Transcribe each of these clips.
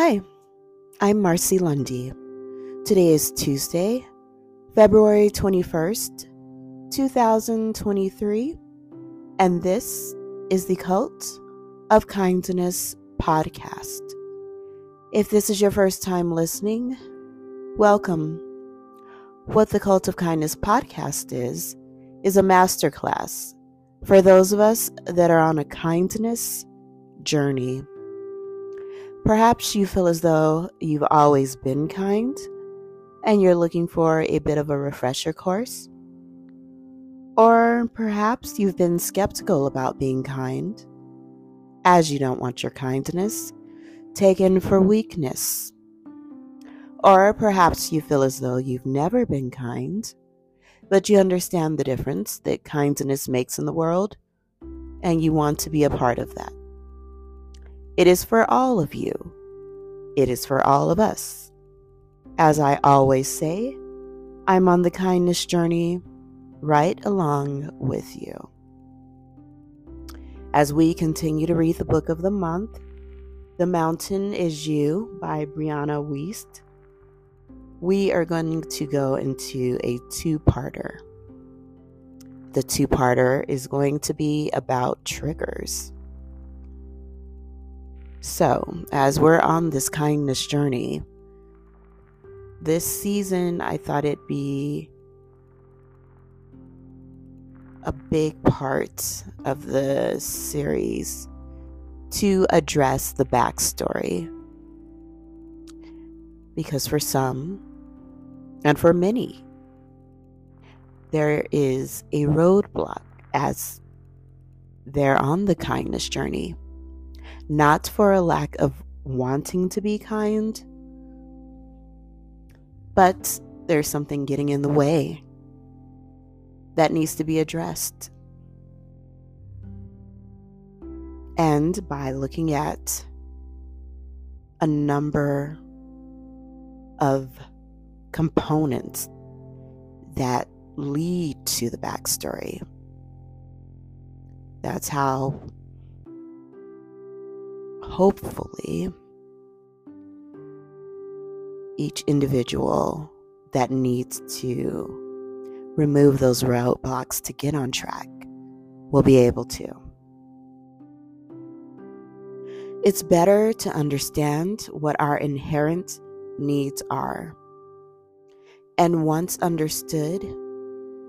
Hi, I'm Marcy Lundy. Today is Tuesday, February 21st, 2023, and this is the Cult of Kindness podcast. If this is your first time listening, welcome. What the Cult of Kindness podcast is, is a masterclass for those of us that are on a kindness journey. Perhaps you feel as though you've always been kind and you're looking for a bit of a refresher course. Or perhaps you've been skeptical about being kind, as you don't want your kindness taken for weakness. Or perhaps you feel as though you've never been kind, but you understand the difference that kindness makes in the world, and you want to be a part of that. It is for all of you. It is for all of us. As I always say, I'm on the kindness journey right along with you. As we continue to read the book of the month, The Mountain is You by Brianna Wiest, we are going to go into a two parter. The two parter is going to be about triggers. So, as we're on this kindness journey, this season I thought it'd be a big part of the series to address the backstory. Because for some, and for many, there is a roadblock as they're on the kindness journey not for a lack of wanting to be kind, but there's something getting in the way that needs to be addressed. And by looking at a number of components that lead to the backstory. That's how hopefully, each individual that needs to remove those roadblocks to get on track will be able to. It's better to understand what our inherent needs are. And once understood,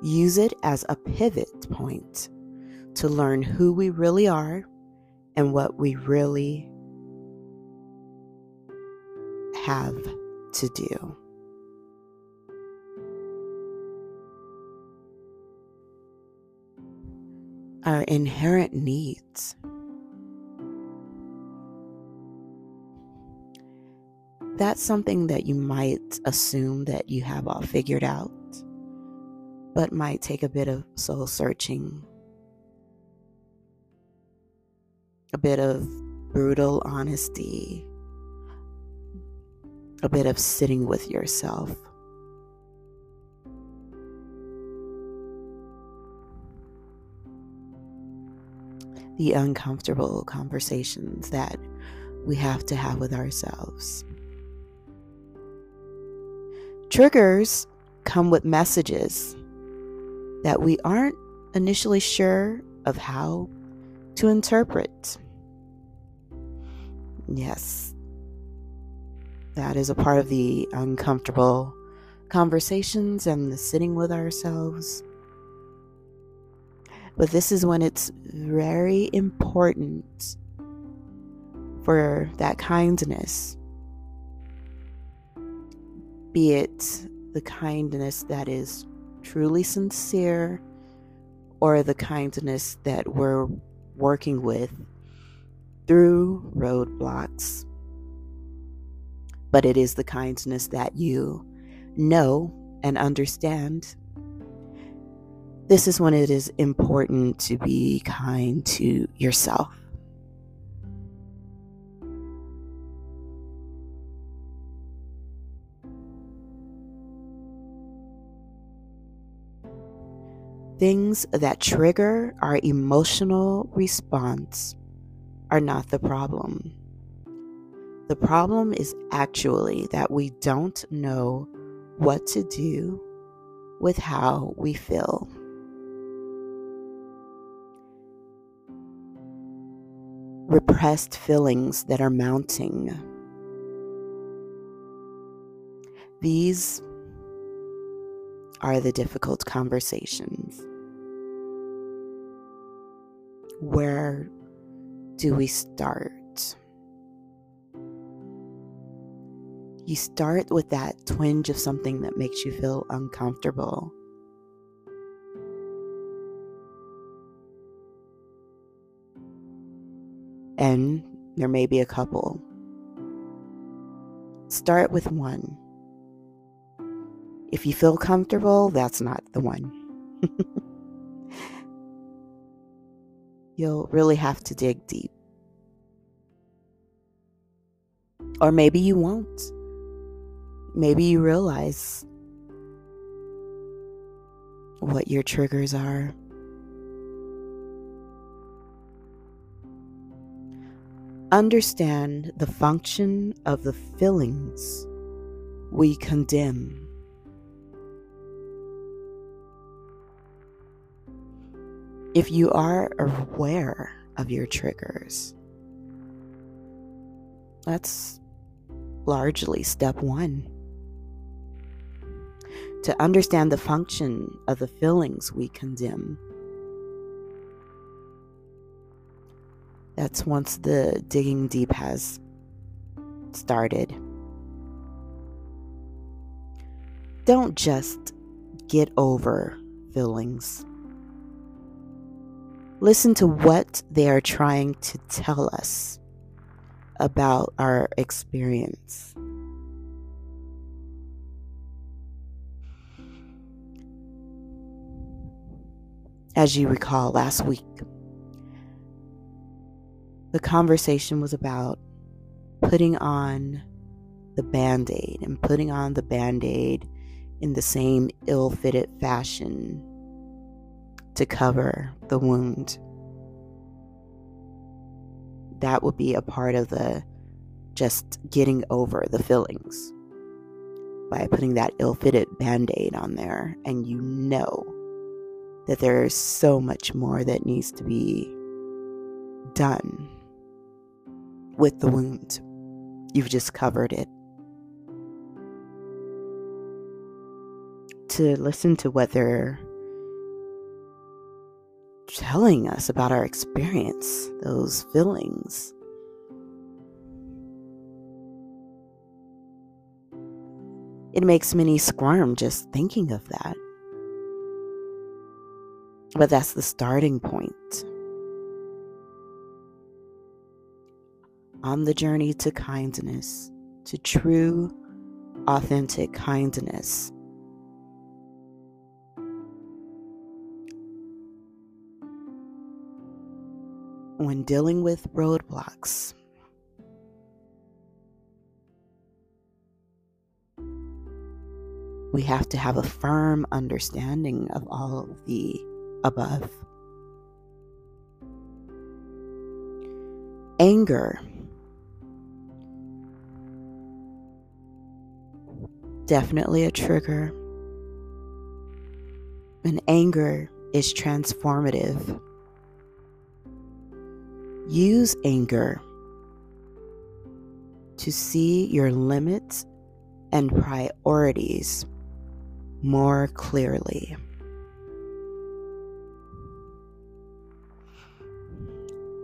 use it as a pivot point to learn who we really are and what we really have to do. Our inherent needs. That's something that you might assume that you have all figured out, but might take a bit of soul searching a bit of brutal honesty, a bit of sitting with yourself. The uncomfortable conversations that we have to have with ourselves. Triggers come with messages that we aren't initially sure of how to interpret. Yes, that is a part of the uncomfortable conversations and the sitting with ourselves. But this is when it's very important for that kindness, be it the kindness that is truly sincere or the kindness that we're working with through roadblocks. But it is the kindness that you know and understand. This is when it is important to be kind to yourself. Things that trigger our emotional response are not the problem. The problem is actually that we don't know what to do with how we feel. Repressed feelings that are mounting. These are the difficult conversations. Where do we start? You start with that twinge of something that makes you feel uncomfortable. And there may be a couple. Start with one. If you feel comfortable, that's not the one. You'll really have to dig deep. Or maybe you won't. Maybe you realize what your triggers are. Understand the function of the feelings we condemn. If you are aware of your triggers, that's largely step one. To understand the function of the feelings we condemn. That's once the digging deep has started. Don't just get over feelings. Listen to what they are trying to tell us about our experience. As you recall last week, the conversation was about putting on the band aid and putting on the band aid in the same ill fitted fashion to cover the wound. That would be a part of the just getting over the feelings by putting that ill fitted band aid on there, and you know that there's so much more that needs to be done with the wound. You've just covered it. To listen to what they're telling us about our experience, those feelings. It makes me squirm just thinking of that. But that's the starting point. On the journey to kindness, to true, authentic kindness, when dealing with roadblocks. We have to have a firm understanding of all of the above. Anger. Definitely a trigger. And anger is transformative. Use anger to see your limits and priorities more clearly.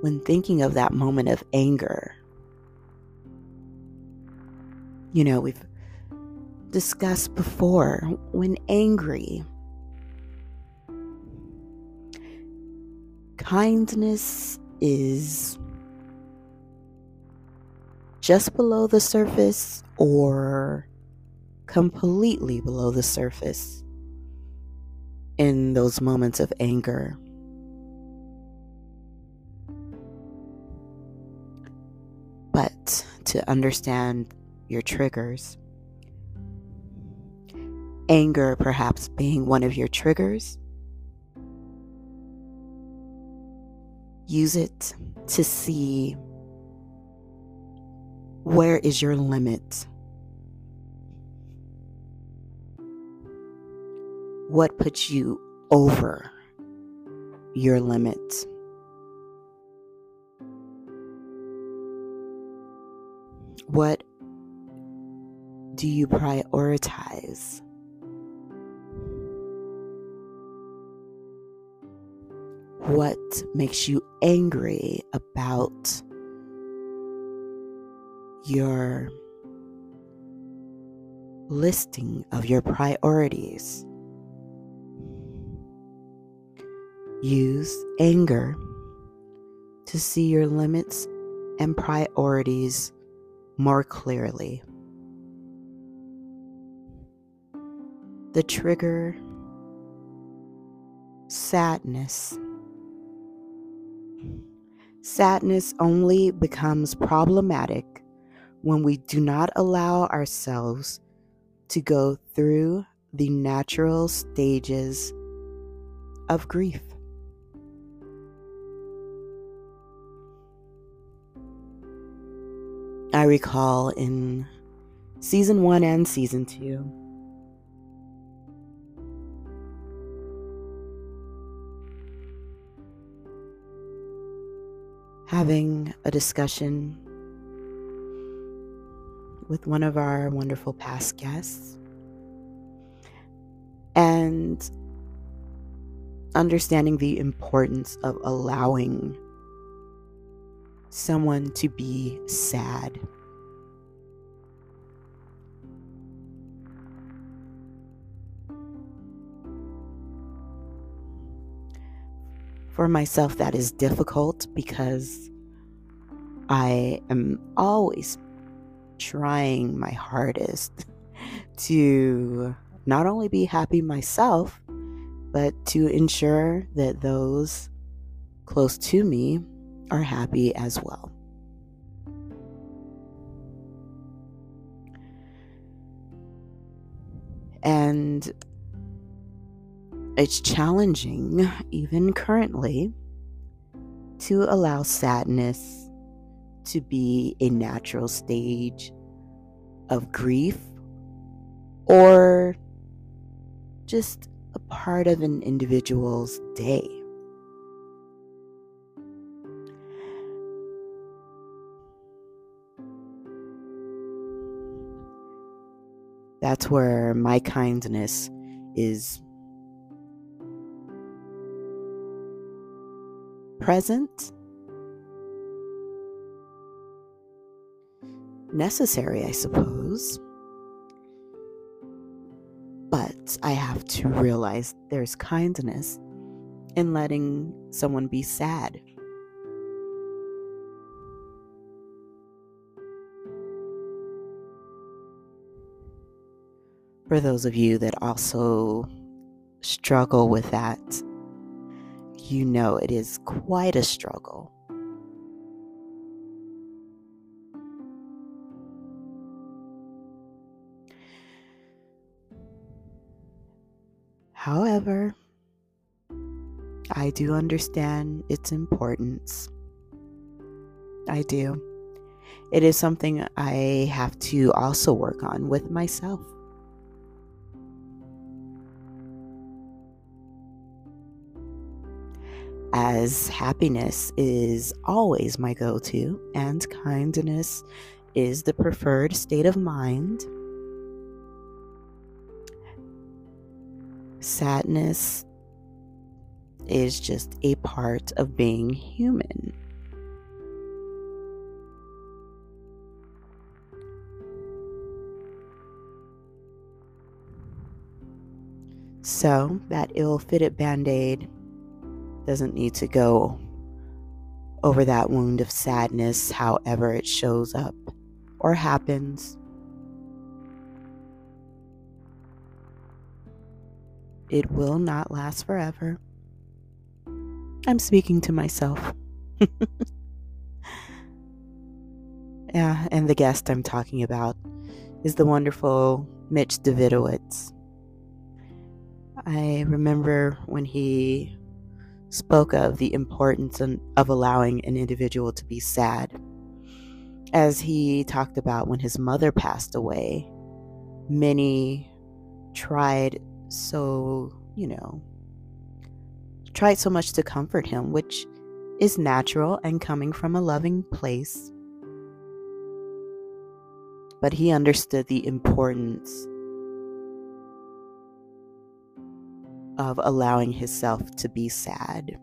When thinking of that moment of anger, you know, we've discussed before when angry, kindness is just below the surface or completely below the surface in those moments of anger. But to understand your triggers, anger perhaps being one of your triggers, use it to see Where is your limit? What puts you over your limit? What do you prioritize? What makes you angry about your listing of your priorities? Use anger to see your limits and priorities more clearly. The trigger sadness. Sadness only becomes problematic when we do not allow ourselves to go through the natural stages of grief. I recall in season one and season two. Having a discussion with one of our wonderful past guests and understanding the importance of allowing someone to be sad. For myself, that is difficult because I am always trying my hardest to not only be happy myself, but to ensure that those close to me are happy as well. And it's challenging, even currently, to allow sadness to be a natural stage of grief or just a part of an individual's day. That's where my kindness is present, necessary, I suppose. But I have to realize there's kindness in letting someone be sad. for those of you that also struggle with that, you know it is quite a struggle. However, I do understand its importance. I do. It is something I have to also work on with myself. As happiness is always my go to, and kindness is the preferred state of mind. Sadness is just a part of being human. So, that ill fitted band aid doesn't need to go over that wound of sadness, however it shows up or happens. It will not last forever. I'm speaking to myself. yeah, and the guest I'm talking about is the wonderful Mitch Davidowitz. I remember when he spoke of the importance of allowing an individual to be sad. as he talked about when his mother passed away, many tried so, you know, tried so much to comfort him, which is natural and coming from a loving place. But he understood the importance of allowing himself to be sad.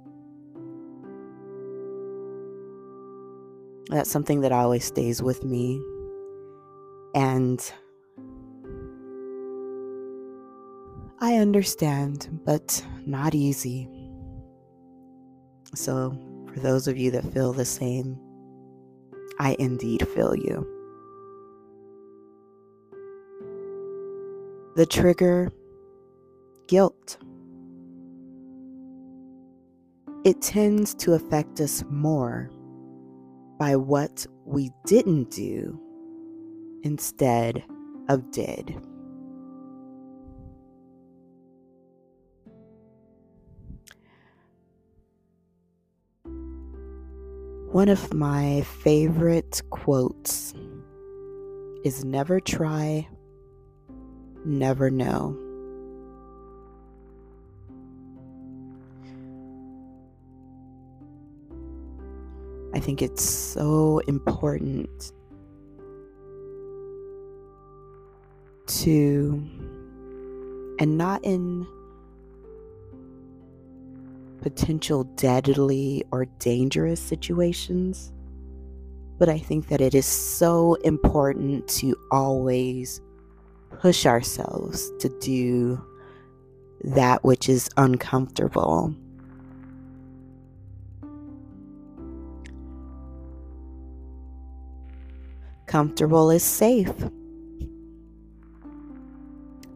That's something that always stays with me. And I understand, but not easy. So, for those of you that feel the same, I indeed feel you. The trigger guilt. It tends to affect us more by what we didn't do instead of did. One of my favorite quotes is never try, never know. I think it's so important to, and not in potential deadly or dangerous situations. But I think that it is so important to always push ourselves to do that which is uncomfortable. Comfortable is safe.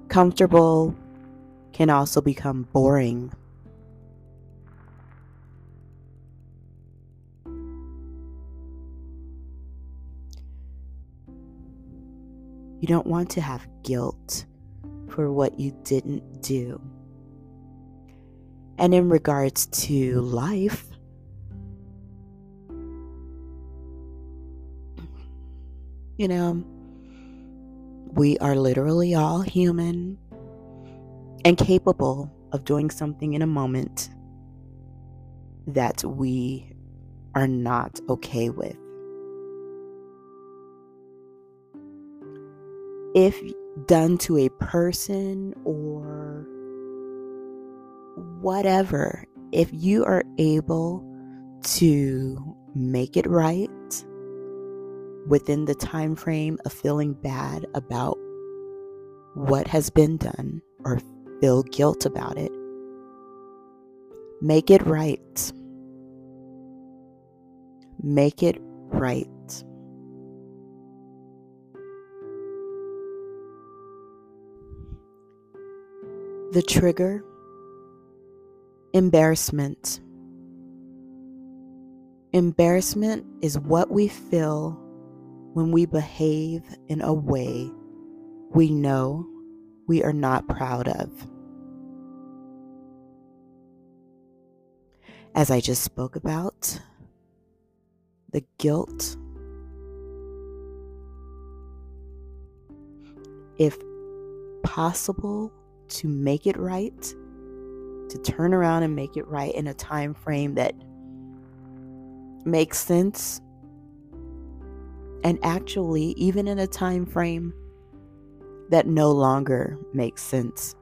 Comfortable can also become boring. You don't want to have guilt for what you didn't do. And in regards to life, you know, we are literally all human and capable of doing something in a moment that we are not okay with. if done to a person or whatever, if you are able to make it right within the time frame of feeling bad about what has been done or feel guilt about it, make it right. Make it right. The trigger embarrassment. Embarrassment is what we feel when we behave in a way we know we are not proud of. As I just spoke about, the guilt. If possible, to make it right, to turn around and make it right in a time frame that makes sense. And actually, even in a time frame that no longer makes sense.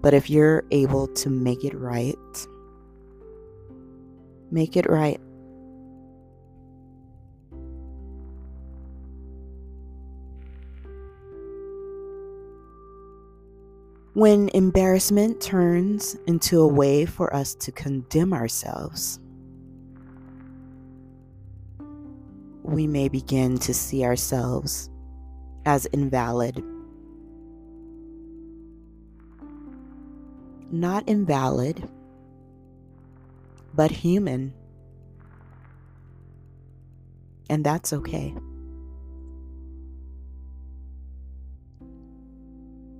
But if you're able to make it right, make it right. When embarrassment turns into a way for us to condemn ourselves, we may begin to see ourselves as invalid. Not invalid, but human. And that's okay.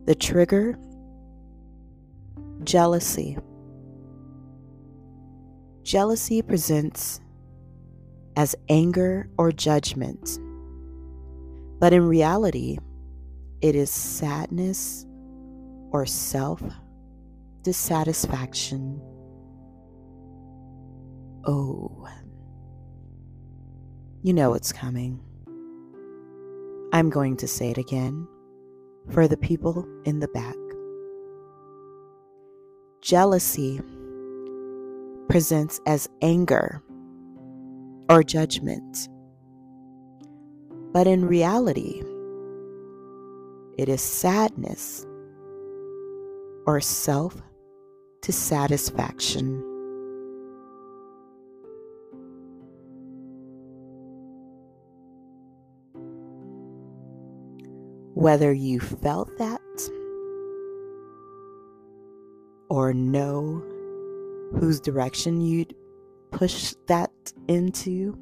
The trigger Jealousy. Jealousy presents as anger or judgment, but in reality, it is sadness or self dissatisfaction. Oh, you know it's coming. I'm going to say it again for the people in the back. Jealousy presents as anger or judgment, but in reality, it is sadness or self dissatisfaction. Whether you felt that or know whose direction you'd push that into.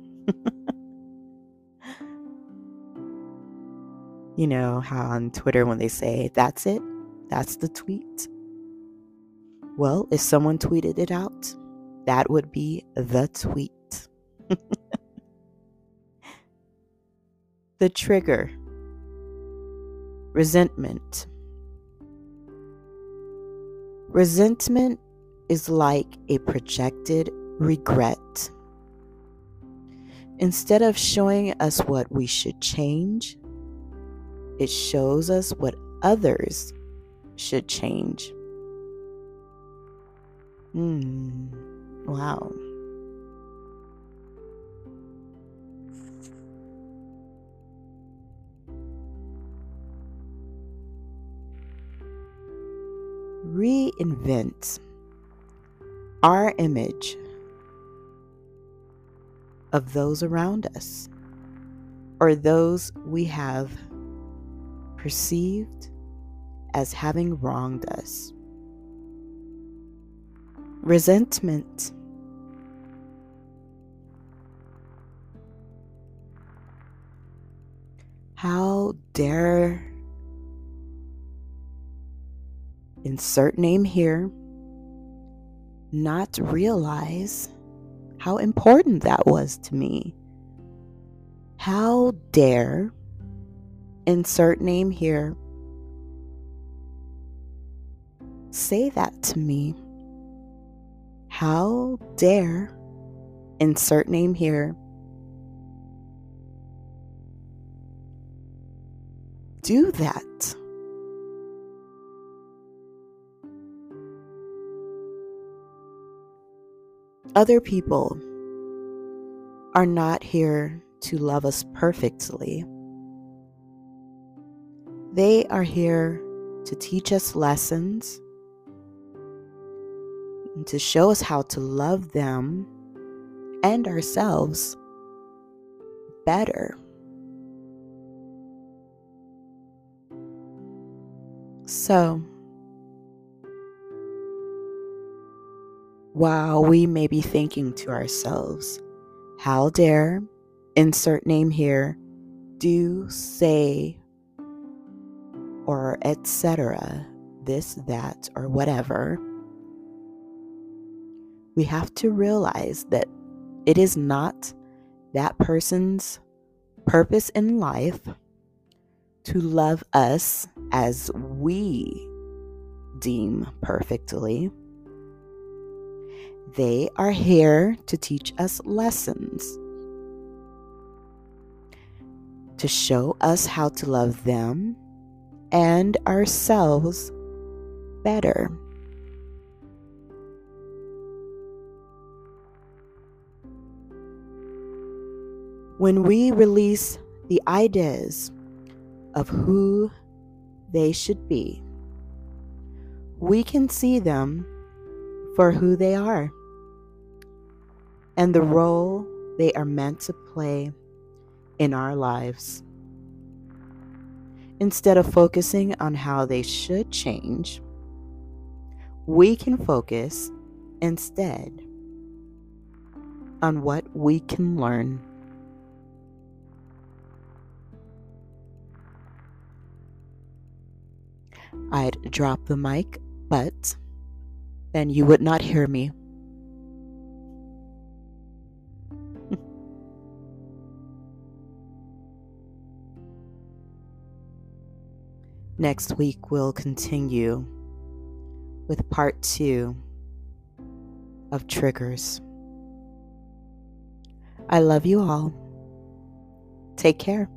you know how on Twitter when they say, that's it, that's the tweet. Well, if someone tweeted it out, that would be the tweet. the trigger resentment. Resentment is like a projected regret. Instead of showing us what we should change, it shows us what others should change. Hmm, wow. reinvent our image of those around us or those we have perceived as having wronged us. Resentment. How dare insert name here, not realize how important that was to me. How dare, insert name here, say that to me? How dare, insert name here, do that? Other people are not here to love us perfectly. They are here to teach us lessons and to show us how to love them and ourselves better. So, while we may be thinking to ourselves, how dare, insert name here, do, say, or etc., this, that, or whatever, we have to realize that it is not that person's purpose in life to love us as we deem perfectly they are here to teach us lessons, to show us how to love them and ourselves better. When we release the ideas of who they should be, we can see them for who they are and the mm-hmm. role they are meant to play in our lives. Instead of focusing on how they should change, we can focus instead on what we can learn. I'd drop the mic, but then you would not hear me. Next week, we'll continue with part two of triggers. I love you all. Take care.